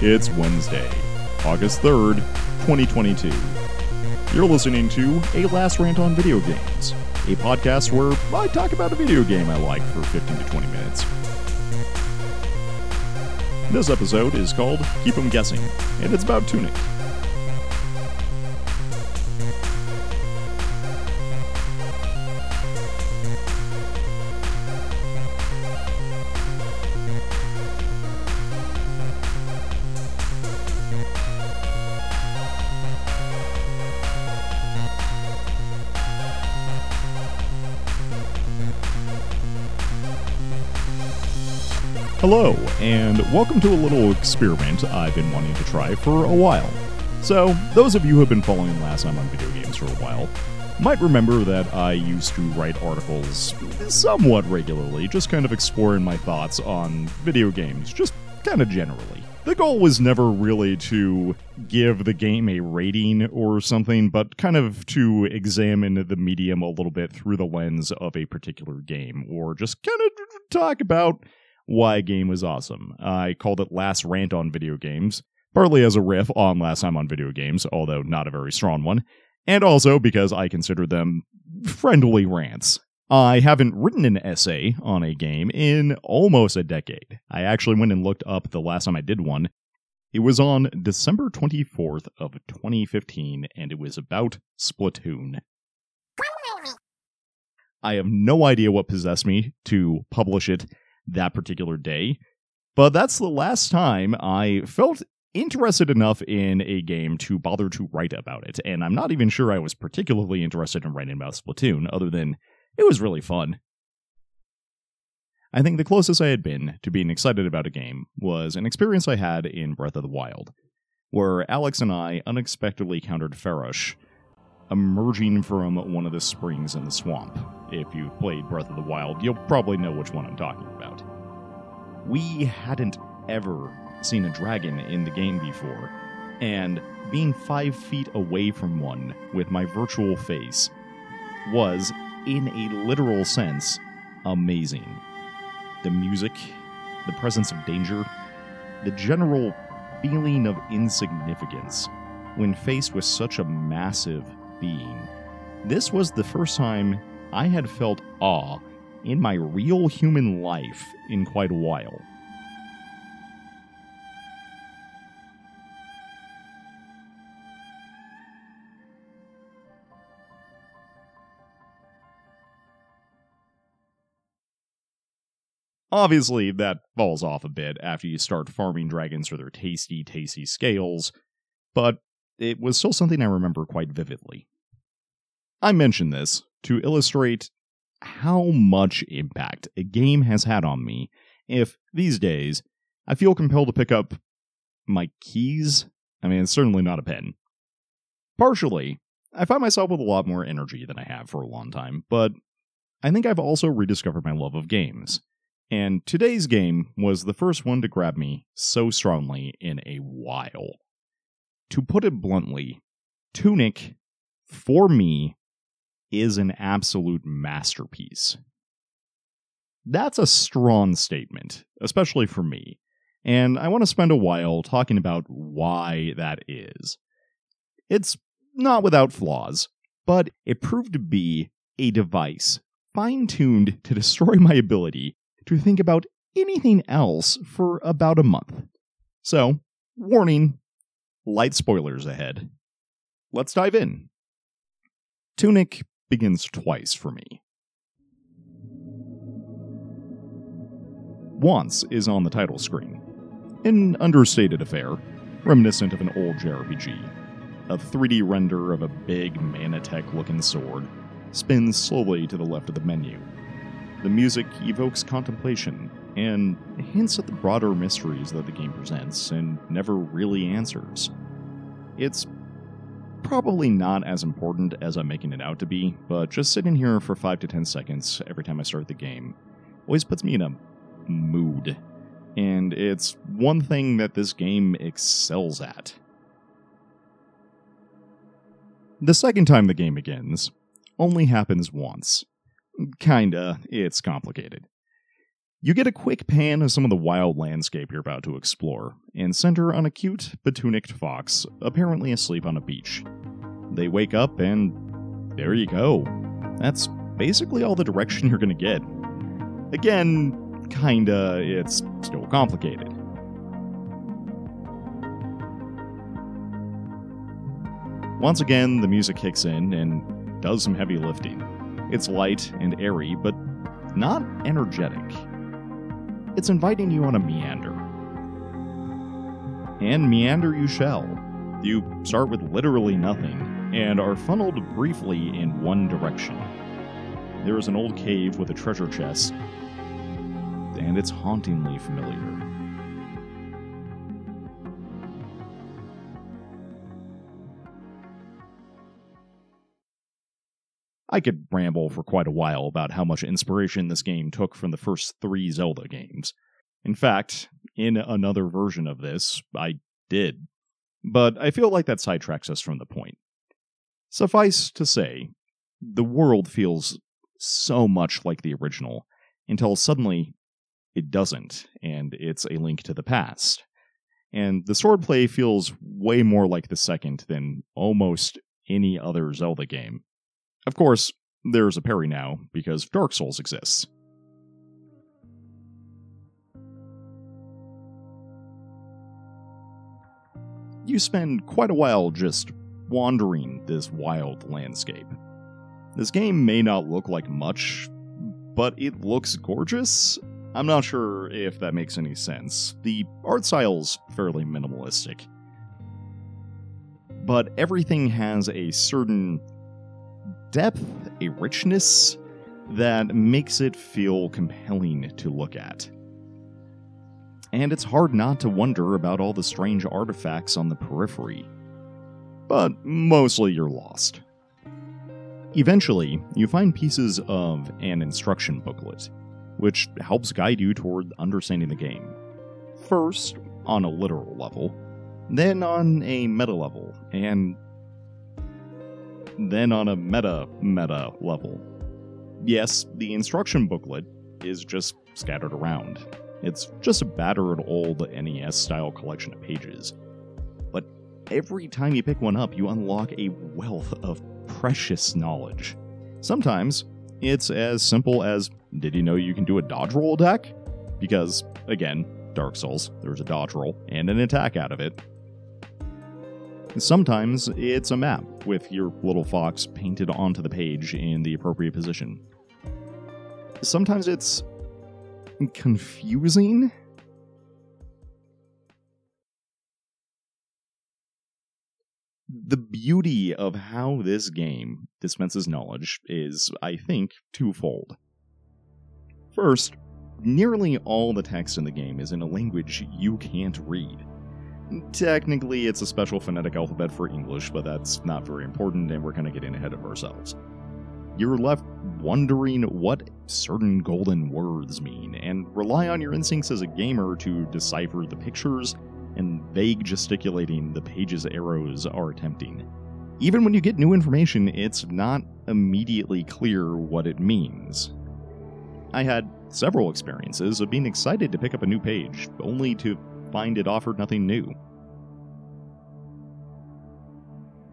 It's Wednesday, August 3rd, 2022. You're listening to A Last Rant on Video Games, a podcast where I talk about a video game I like for 15 to 20 minutes. This episode is called Keep 'em Guessing, and it's about Tunic. Hello, and welcome to a little experiment I've been wanting to try for a while. So, those of you who have been following Last Time on Video Games for a while might remember that I used to write articles somewhat regularly, just kind of exploring my thoughts on video games, just kind of generally. The goal was never really to give the game a rating or something, but kind of to examine the medium a little bit through the lens of a particular game, or just kind of talk about why game was awesome. I called it Last Rant on Video Games, partly as a riff on Last Time on Video Games, although not a very strong one, and also because I consider them friendly rants. I haven't written an essay on a game in almost a decade. I actually went and looked up the last time I did one. It was on December 24th of 2015 and it was about Splatoon. I have no idea what possessed me to publish it that particular day. But that's the last time I felt interested enough in a game to bother to write about it. And I'm not even sure I was particularly interested in writing about Splatoon, other than it was really fun. I think the closest I had been to being excited about a game was an experience I had in Breath of the Wild, where Alex and I unexpectedly countered Farosh emerging from one of the springs in the swamp. If you've played Breath of the Wild, you'll probably know which one I'm talking about. We hadn't ever seen a dragon in the game before, and being five feet away from one with my virtual face was, in a literal sense, amazing. The music, the presence of danger, the general feeling of insignificance when faced with such a massive being. This was the first time I had felt awe in my real human life in quite a while. Obviously, that falls off a bit after you start farming dragons for their tasty, tasty scales, but it was still something I remember quite vividly. I mention this to illustrate how much impact a game has had on me if, these days, I feel compelled to pick up my keys. I mean, it's certainly not a pen. Partially, I find myself with a lot more energy than I have for a long time, but I think I've also rediscovered my love of games. And today's game was the first one to grab me so strongly in a while. To put it bluntly, Tunic, for me, is an absolute masterpiece. That's a strong statement, especially for me, and I want to spend a while talking about why that is. It's not without flaws, but it proved to be a device fine tuned to destroy my ability to think about anything else for about a month. So, warning, light spoilers ahead. Let's dive in. Tunic begins twice for me. Once is on the title screen. An understated affair, reminiscent of an old JRPG. A 3D render of a big Manatech looking sword spins slowly to the left of the menu. The music evokes contemplation and hints at the broader mysteries that the game presents and never really answers. It's probably not as important as I'm making it out to be, but just sitting here for 5 to 10 seconds every time I start the game always puts me in a mood. And it's one thing that this game excels at. The second time the game begins only happens once. Kinda, it's complicated. You get a quick pan of some of the wild landscape you're about to explore, and center on a cute, betunicked fox, apparently asleep on a beach. They wake up, and there you go. That's basically all the direction you're gonna get. Again, kinda, it's still complicated. Once again, the music kicks in and does some heavy lifting. It's light and airy, but not energetic. It's inviting you on a meander. And meander you shall. You start with literally nothing and are funneled briefly in one direction. There is an old cave with a treasure chest, and it's hauntingly familiar. I could ramble for quite a while about how much inspiration this game took from the first three Zelda games. In fact, in another version of this, I did. But I feel like that sidetracks us from the point. Suffice to say, the world feels so much like the original until suddenly it doesn't, and it's a link to the past. And the swordplay feels way more like the second than almost any other Zelda game. Of course, there's a parry now, because Dark Souls exists. You spend quite a while just wandering this wild landscape. This game may not look like much, but it looks gorgeous. I'm not sure if that makes any sense. The art style's fairly minimalistic. But everything has a certain depth, a richness that makes it feel compelling to look at. And it's hard not to wonder about all the strange artifacts on the periphery. But mostly you're lost. Eventually, you find pieces of an instruction booklet, which helps guide you toward understanding the game. First, on a literal level, then on a meta level, and then on a meta meta level. Yes, the instruction booklet is just scattered around. It's just a battered old NES style collection of pages. But every time you pick one up, you unlock a wealth of precious knowledge. Sometimes it's as simple as did you know you can do a dodge roll attack? Because, again, Dark Souls, there's a dodge roll and an attack out of it. Sometimes it's a map with your little fox painted onto the page in the appropriate position. Sometimes it's confusing. The beauty of how this game dispenses knowledge is, I think, twofold. First, nearly all the text in the game is in a language you can't read. Technically, it's a special phonetic alphabet for English, but that's not very important, and we're kind of getting ahead of ourselves. You're left wondering what certain golden words mean, and rely on your instincts as a gamer to decipher the pictures and vague gesticulating the page's arrows are attempting. Even when you get new information, it's not immediately clear what it means. I had several experiences of being excited to pick up a new page, only to find it offered nothing new.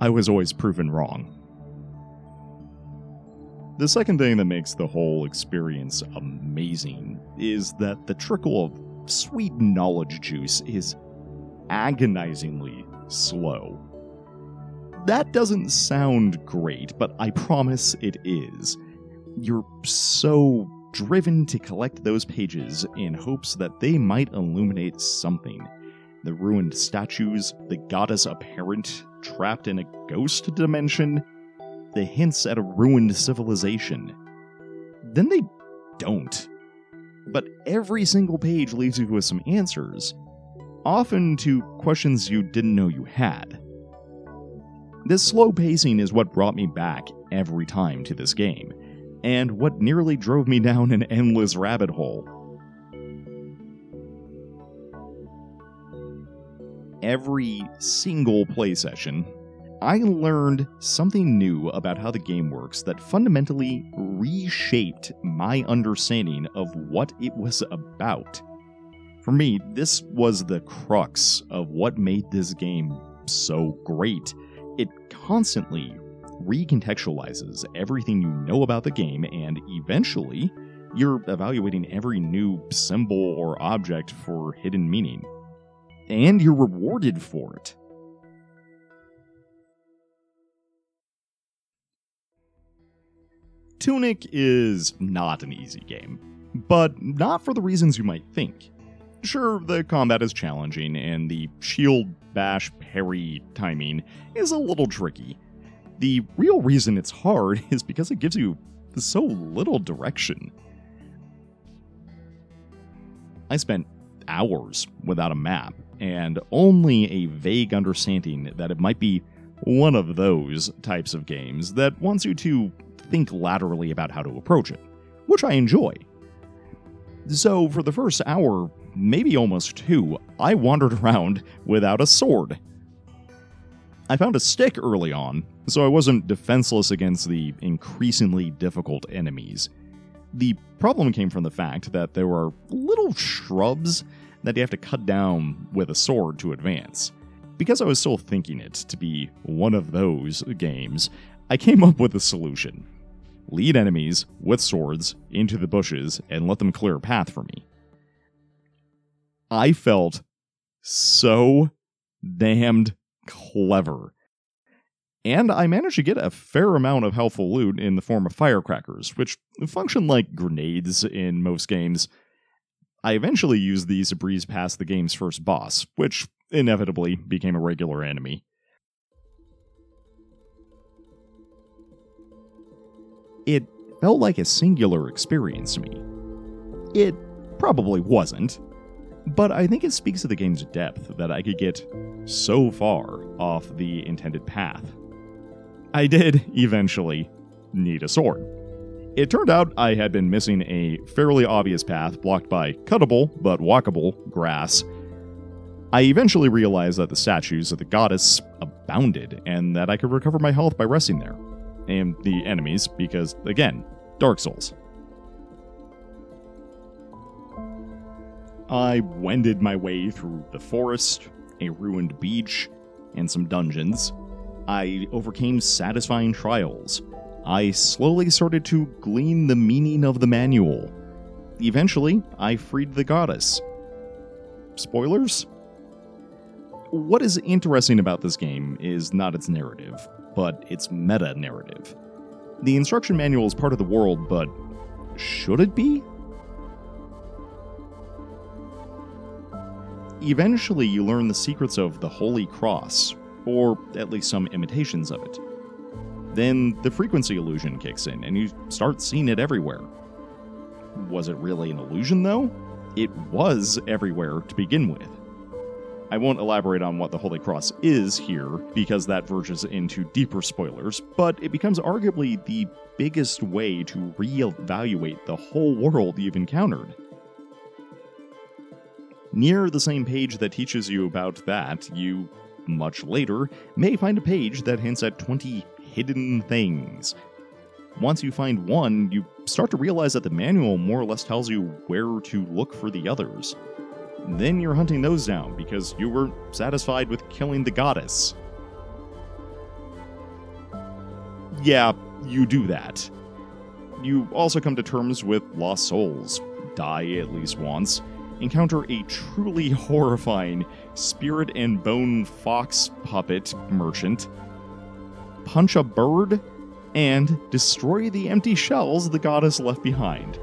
I was always proven wrong. The second thing that makes the whole experience amazing is that the trickle of sweet knowledge juice is agonizingly slow. That doesn't sound great, but I promise it is. You're so driven to collect those pages in hopes that they might illuminate something. The ruined statues, the goddess apparent trapped in a ghost dimension, the hints at a ruined civilization. Then they don't. But every single page leaves you with some answers, often to questions you didn't know you had. This slow pacing is what brought me back every time to this game and what nearly drove me down an endless rabbit hole. Every single play session, I learned something new about how the game works that fundamentally reshaped my understanding of what it was about. For me, this was the crux of what made this game so great. It constantly recontextualizes everything you know about the game, and eventually, you're evaluating every new symbol or object for hidden meaning. And you're rewarded for it. Tunic is not an easy game, but not for the reasons you might think. Sure, the combat is challenging, and the shield bash parry timing is a little tricky. The real reason it's hard is because it gives you so little direction. I spent hours without a map, and only a vague understanding that it might be one of those types of games that wants you to think laterally about how to approach it, which I enjoy. So, for the first hour, maybe almost two, I wandered around without a sword. I found a stick early on, so I wasn't defenseless against the increasingly difficult enemies. The problem came from the fact that there were little shrubs that you have to cut down with a sword to advance. Because I was still thinking it to be one of those games, I came up with a solution lead enemies with swords into the bushes and let them clear a path for me. I felt so damned clever. And I managed to get a fair amount of helpful loot in the form of firecrackers, which function like grenades in most games. I eventually used these to breeze past the game's first boss, which inevitably became a regular enemy. It felt like a singular experience to me. It probably wasn't, but I think it speaks to the game's depth that I could get so far off the intended path. I did, eventually, need a sword. It turned out I had been missing a fairly obvious path blocked by cuttable but walkable grass. I eventually realized that the statues of the goddess abounded and that I could recover my health by resting there and the enemies because, again, Dark Souls. I wended my way through the forest, a ruined beach, and some dungeons. I overcame satisfying trials. I slowly started to glean the meaning of the manual. Eventually, I freed the goddess. Spoilers? What is interesting about this game is not its narrative but it's meta narrative. The instruction manual is part of the world, but should it be? Eventually, you learn the secrets of the Holy Cross, or at least some imitations of it. Then the frequency illusion kicks in, and you start seeing it everywhere. Was it really an illusion, though? It was everywhere to begin with. I won't elaborate on what the Holy Cross is here, because that verges into deeper spoilers, but it becomes arguably the biggest way to re-evaluate the whole world you've encountered. Near the same page that teaches you about that, you, much later, may find a page that hints at 20 hidden things. Once you find one, you start to realize that the manual more or less tells you where to look for the others. Then you're hunting those down because you were satisfied with killing the goddess. Yeah, you do that. You also come to terms with lost souls, die at least once, encounter a truly horrifying spirit and bone fox puppet merchant, punch a bird, and destroy the empty shells the goddess left behind.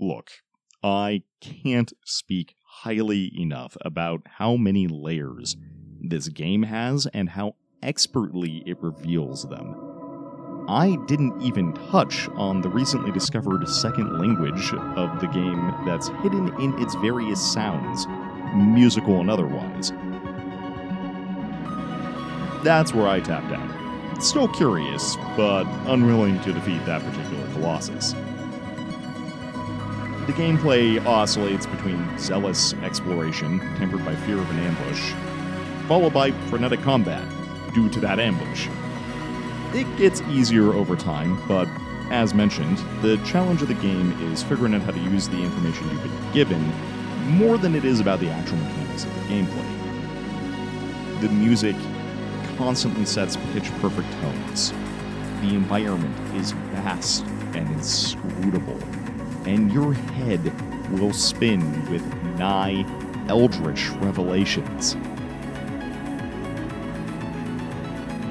Look, I can't speak highly enough about how many layers this game has and how expertly it reveals them. I didn't even touch on the recently discovered second language of the game that's hidden in its various sounds, musical and otherwise. That's where I tapped out. Still curious, but unwilling to defeat that particular Colossus. The gameplay oscillates between zealous exploration, tempered by fear of an ambush, followed by frenetic combat, due to that ambush. It gets easier over time, but as mentioned, the challenge of the game is figuring out how to use the information you've been given more than it is about the actual mechanics of the gameplay. The music constantly sets pitch perfect tones. The environment is vast and inscrutable and your head will spin with nigh eldritch revelations.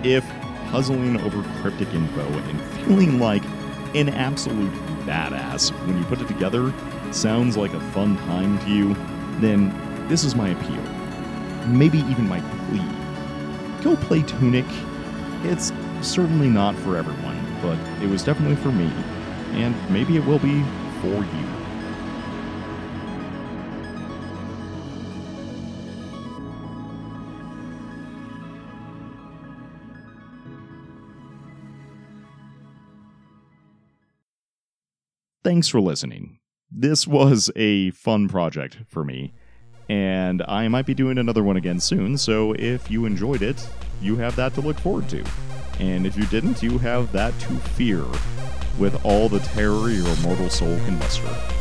If puzzling over cryptic info and feeling like an absolute badass when you put it together sounds like a fun time to you, then this is my appeal. Maybe even my plea. Go play Tunic. It's certainly not for everyone, but it was definitely for me, and maybe it will be for you. Thanks for listening. This was a fun project for me, and I might be doing another one again soon, so if you enjoyed it, you have that to look forward to. And if you didn't, you have that to fear with all the terror your mortal soul can muster.